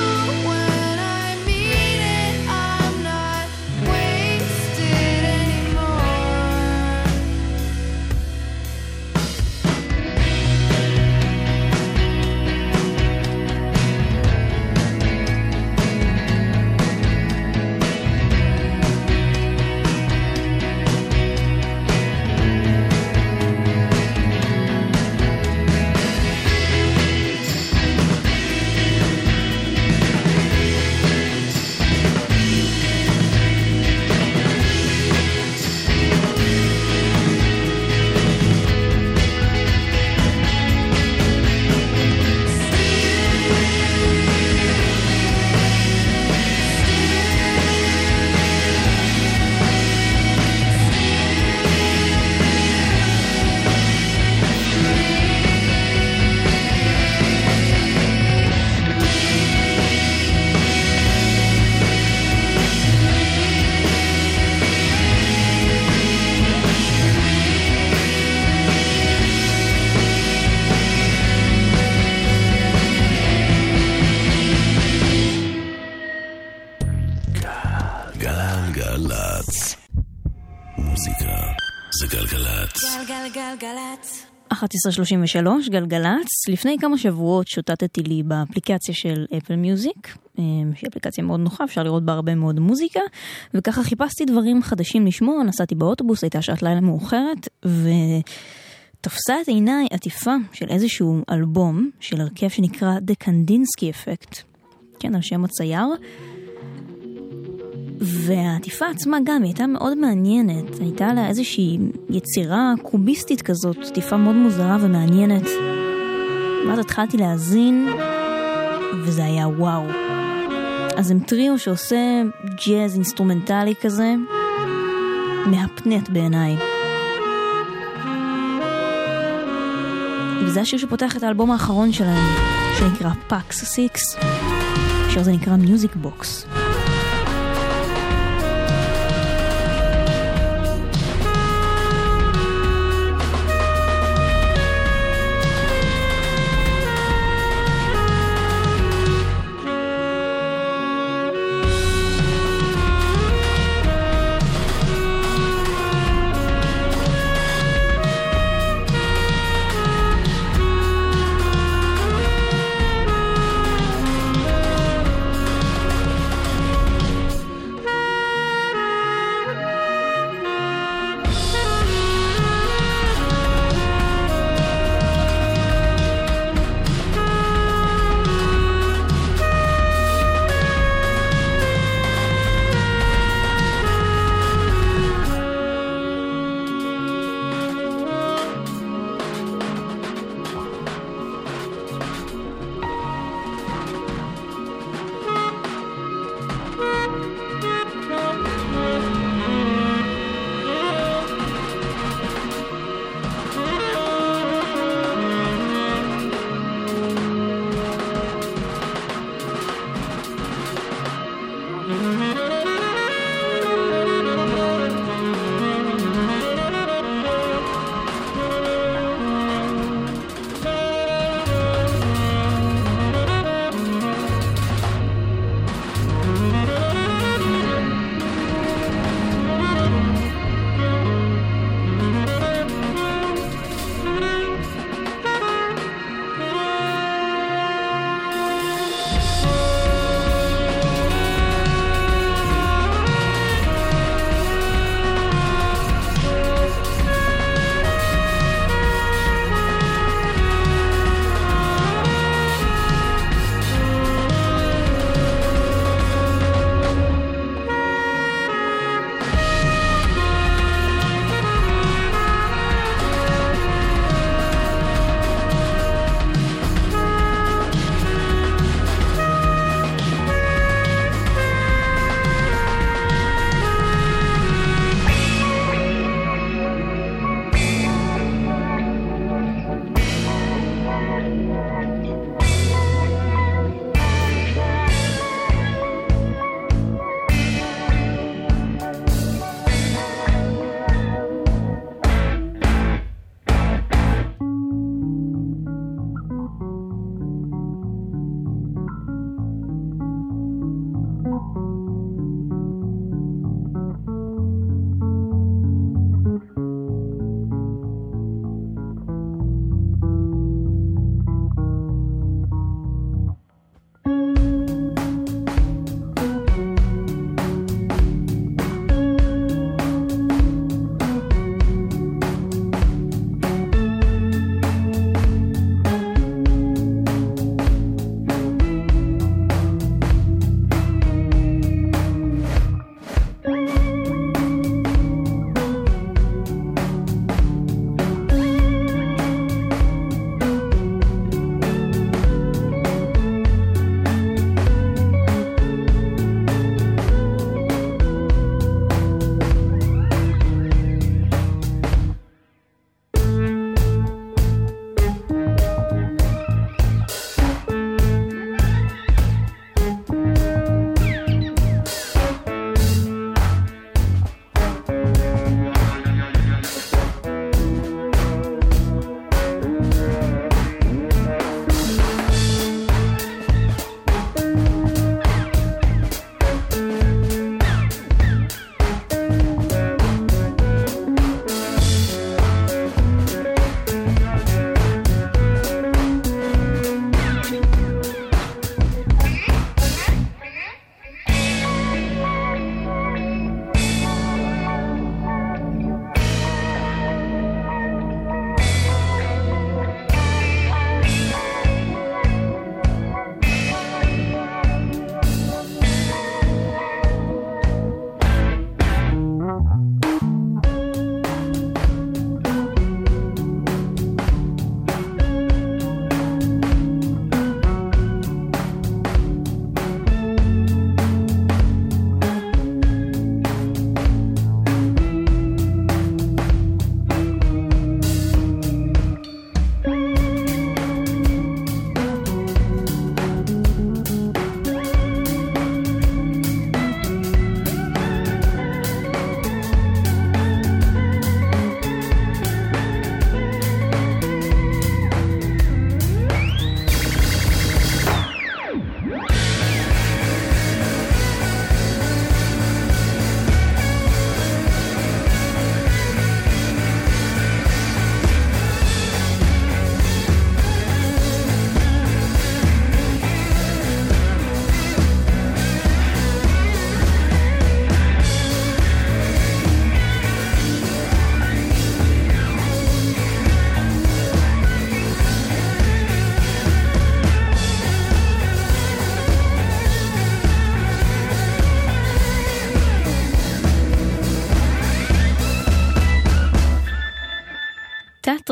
S5: 1133, גלגלצ. לפני כמה שבועות שוטטתי לי באפליקציה של אפל מיוזיק, אה, שהיא אפליקציה מאוד נוחה, אפשר לראות בה הרבה מאוד מוזיקה, וככה חיפשתי דברים חדשים לשמוע, נסעתי באוטובוס, הייתה שעת לילה מאוחרת, ותפסה את עיניי עטיפה של איזשהו אלבום של הרכב שנקרא The Kandinsky Effect, כן, על שם הצייר. והעטיפה עצמה גם, הייתה מאוד מעניינת. הייתה לה איזושהי יצירה קוביסטית כזאת, עטיפה מאוד מוזרה ומעניינת. ואז התחלתי להאזין, וזה היה וואו. אז הם טריו שעושה ג'אז אינסטרומנטלי כזה, מהפנט בעיניי. וזה השיר שפותח את האלבום האחרון שלהם, שנקרא Pax Six. הזה נקרא Music Box.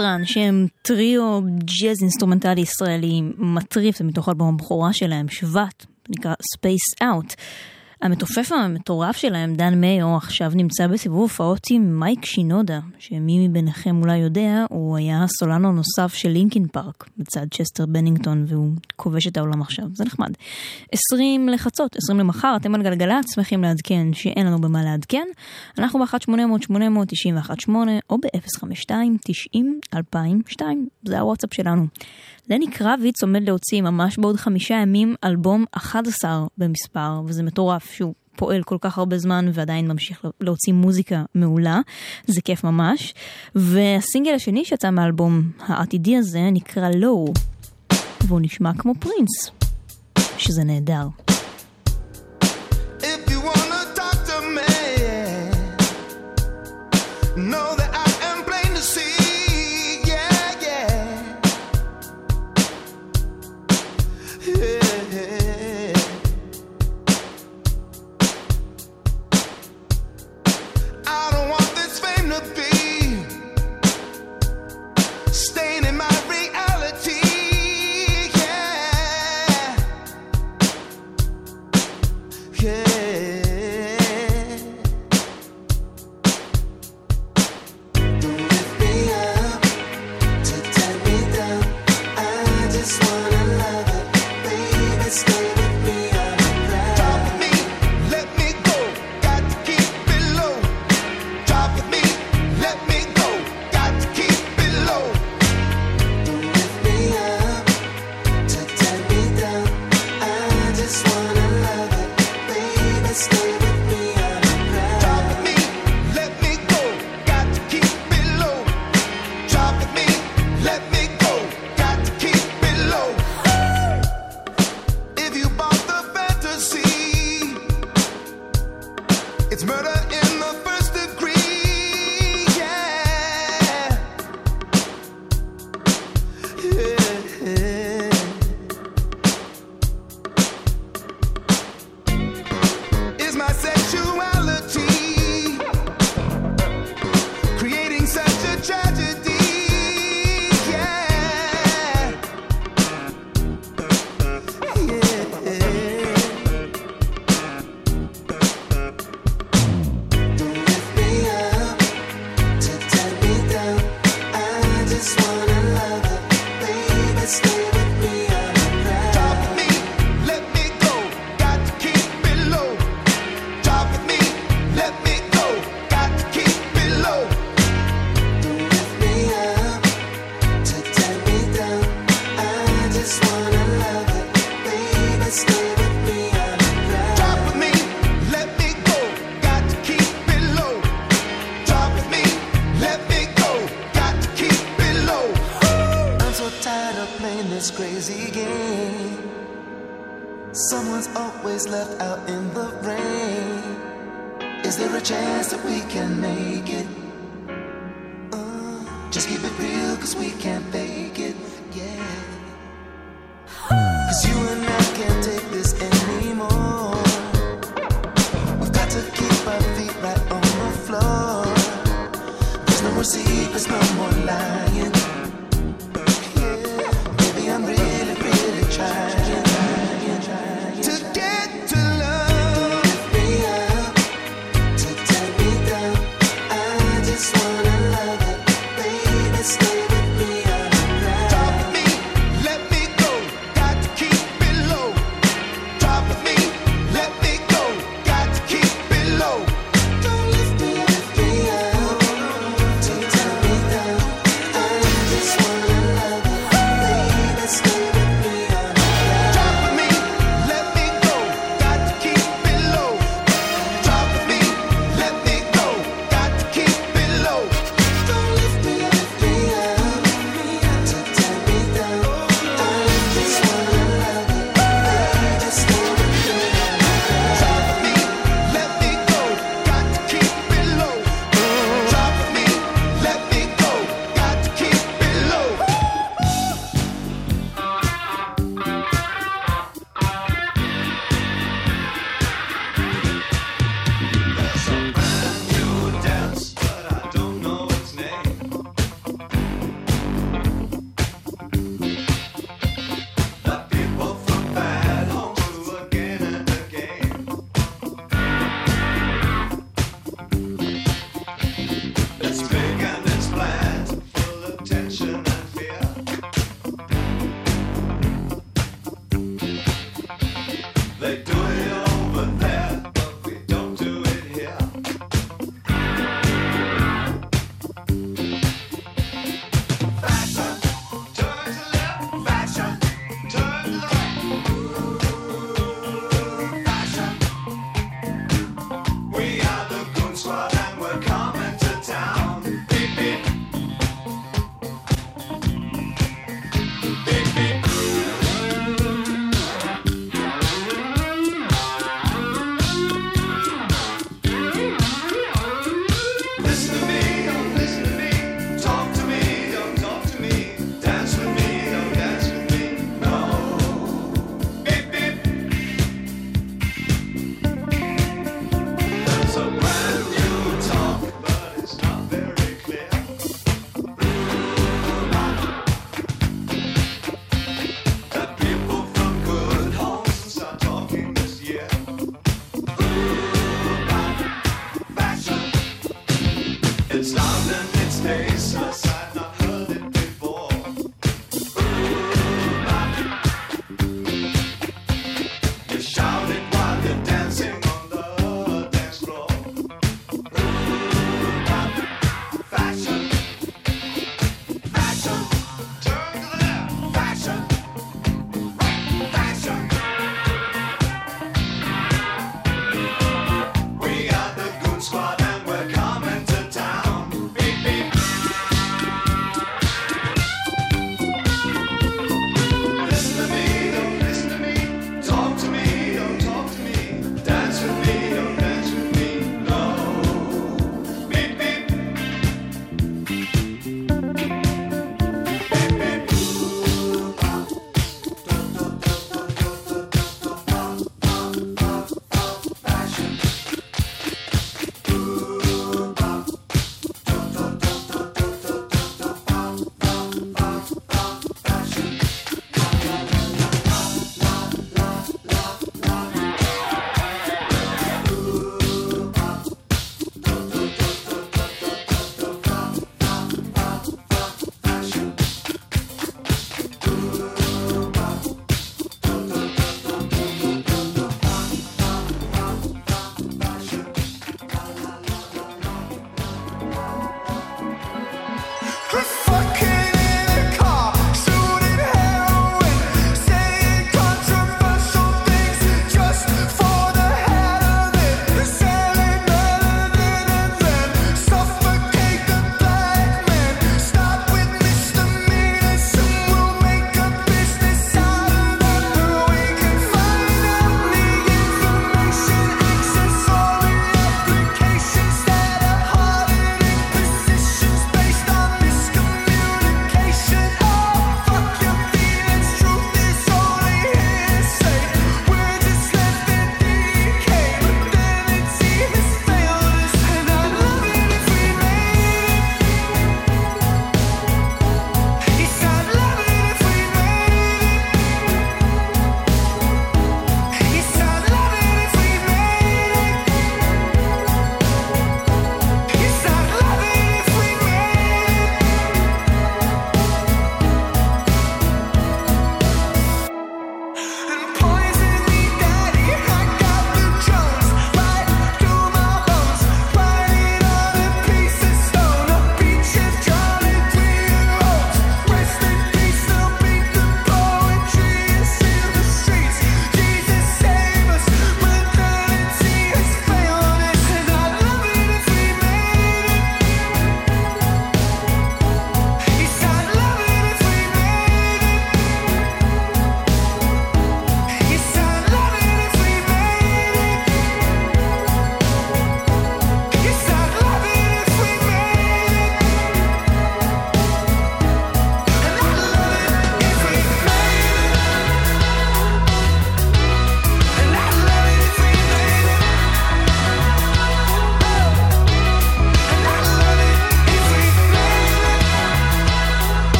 S5: טטרן, שהם טריו ג'אז אינסטרומנטלי ישראלי מטריף, זה מתוך אלבום הבכורה שלהם, שבט, נקרא Space Out. המתופף המטורף שלהם, דן מאיו, עכשיו נמצא בסיבוב הופעות עם מייק שינודה, שמי מביניכם אולי יודע, הוא היה הסולן הנוסף של Linkin Park, לצד צ'סטר בנינגטון, והוא כובש את העולם עכשיו, זה נחמד. 20 לחצות, 20 למחר, אתם על גלגלצ, שמחים לעדכן שאין לנו במה לעדכן. אנחנו ב-1-800-891-8 או ב-052-90-2002, זה הוואטסאפ שלנו. לני קרביץ עומד להוציא ממש בעוד חמישה ימים אלבום 11 במספר, וזה מטורף שהוא פועל כל כך הרבה זמן ועדיין ממשיך להוציא מוזיקה מעולה, זה כיף ממש. והסינגל השני שיצא מהאלבום העתידי הזה נקרא לואו, והוא נשמע כמו פרינס, שזה נהדר.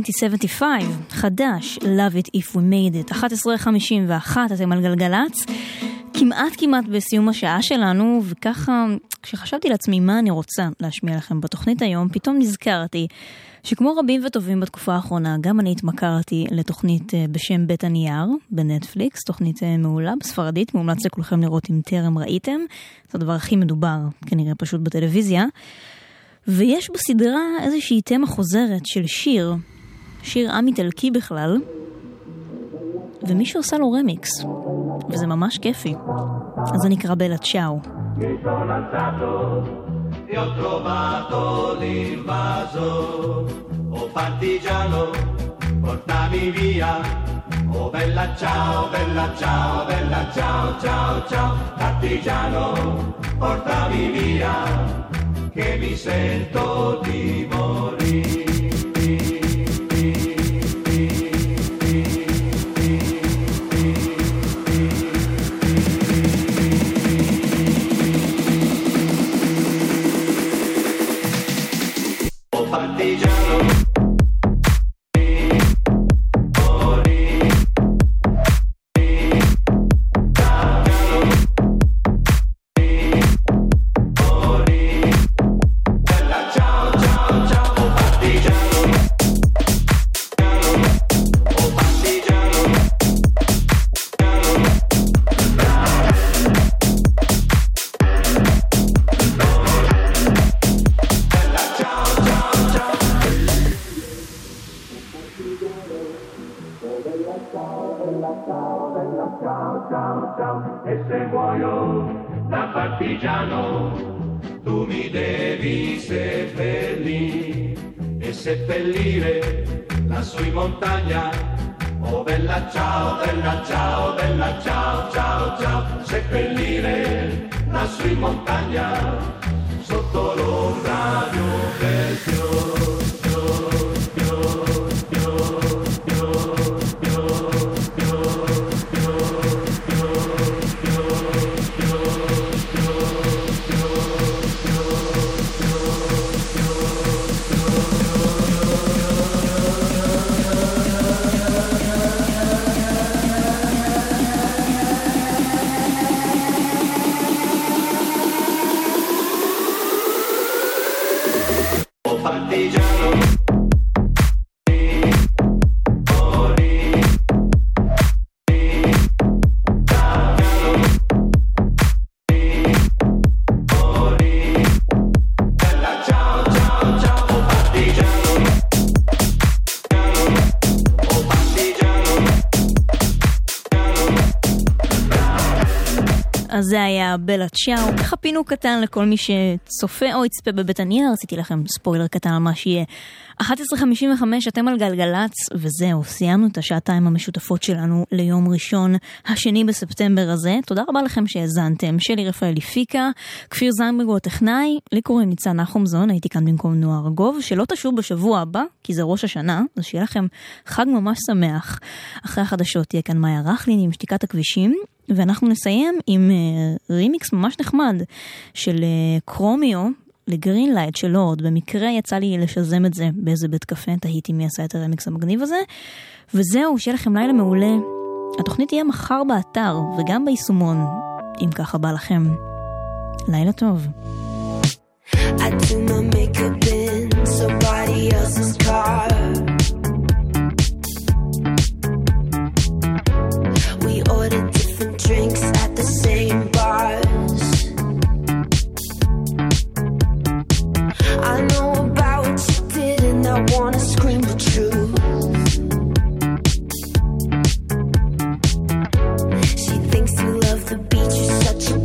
S5: 1975, חדש, Love It If We Made It, 11.51, אתם על גלגלצ. כמעט כמעט בסיום השעה שלנו, וככה, כשחשבתי לעצמי מה אני רוצה להשמיע לכם בתוכנית היום, פתאום נזכרתי שכמו רבים וטובים בתקופה האחרונה, גם אני התמכרתי לתוכנית אה, בשם בית הנייר בנטפליקס, תוכנית אה, מעולה בספרדית, מומלץ לכולכם לראות אם טרם ראיתם, זה הדבר הכי מדובר כנראה פשוט בטלוויזיה. ויש בסדרה איזושהי תמה חוזרת של שיר, שיר עם איטלקי בכלל, ומישהו עושה לו רמיקס, וזה ממש כיפי. אז זה נקרא בלה צ'או.
S16: E ho trovato l'invaso. Oh partigiano, portami via. Oh bella ciao, bella ciao, bella ciao, ciao, ciao. Partigiano, portami via, che mi sento di morire.
S5: היה בלה צ'או, ככה פינוק קטן לכל מי שצופה או יצפה בבית הנייר, עשיתי לכם ספוילר קטן על מה שיהיה. 11.55 אתם על גלגלצ, וזהו, סיימנו את השעתיים המשותפות שלנו ליום ראשון, השני בספטמבר הזה. תודה רבה לכם שהאזנתם. שלי רפאל הפיקה, כפיר זנברג הוא הטכנאי, לי קוראים ניצן נחומזון, הייתי כאן במקום נועה ארגוב, שלא תשוב בשבוע הבא, כי זה ראש השנה, אז שיהיה לכם חג ממש שמח. אחרי החדשות תהיה כאן מאיה רכלין עם שתיקת הכבישים. ואנחנו נסיים עם אה, רימיקס ממש נחמד של אה, Chromeo ל Green Light של לורד. במקרה יצא לי לשזם את זה באיזה בית קפה, תהיתי מי עשה את הרמיקס המגניב הזה. וזהו, שיהיה לכם לילה מעולה. התוכנית תהיה מחר באתר וגם ביישומון, אם ככה בא לכם. לילה טוב.
S10: I do my makeup in somebody else's car. I know about what you did, and I wanna scream the truth. She thinks you love the beach, you're such a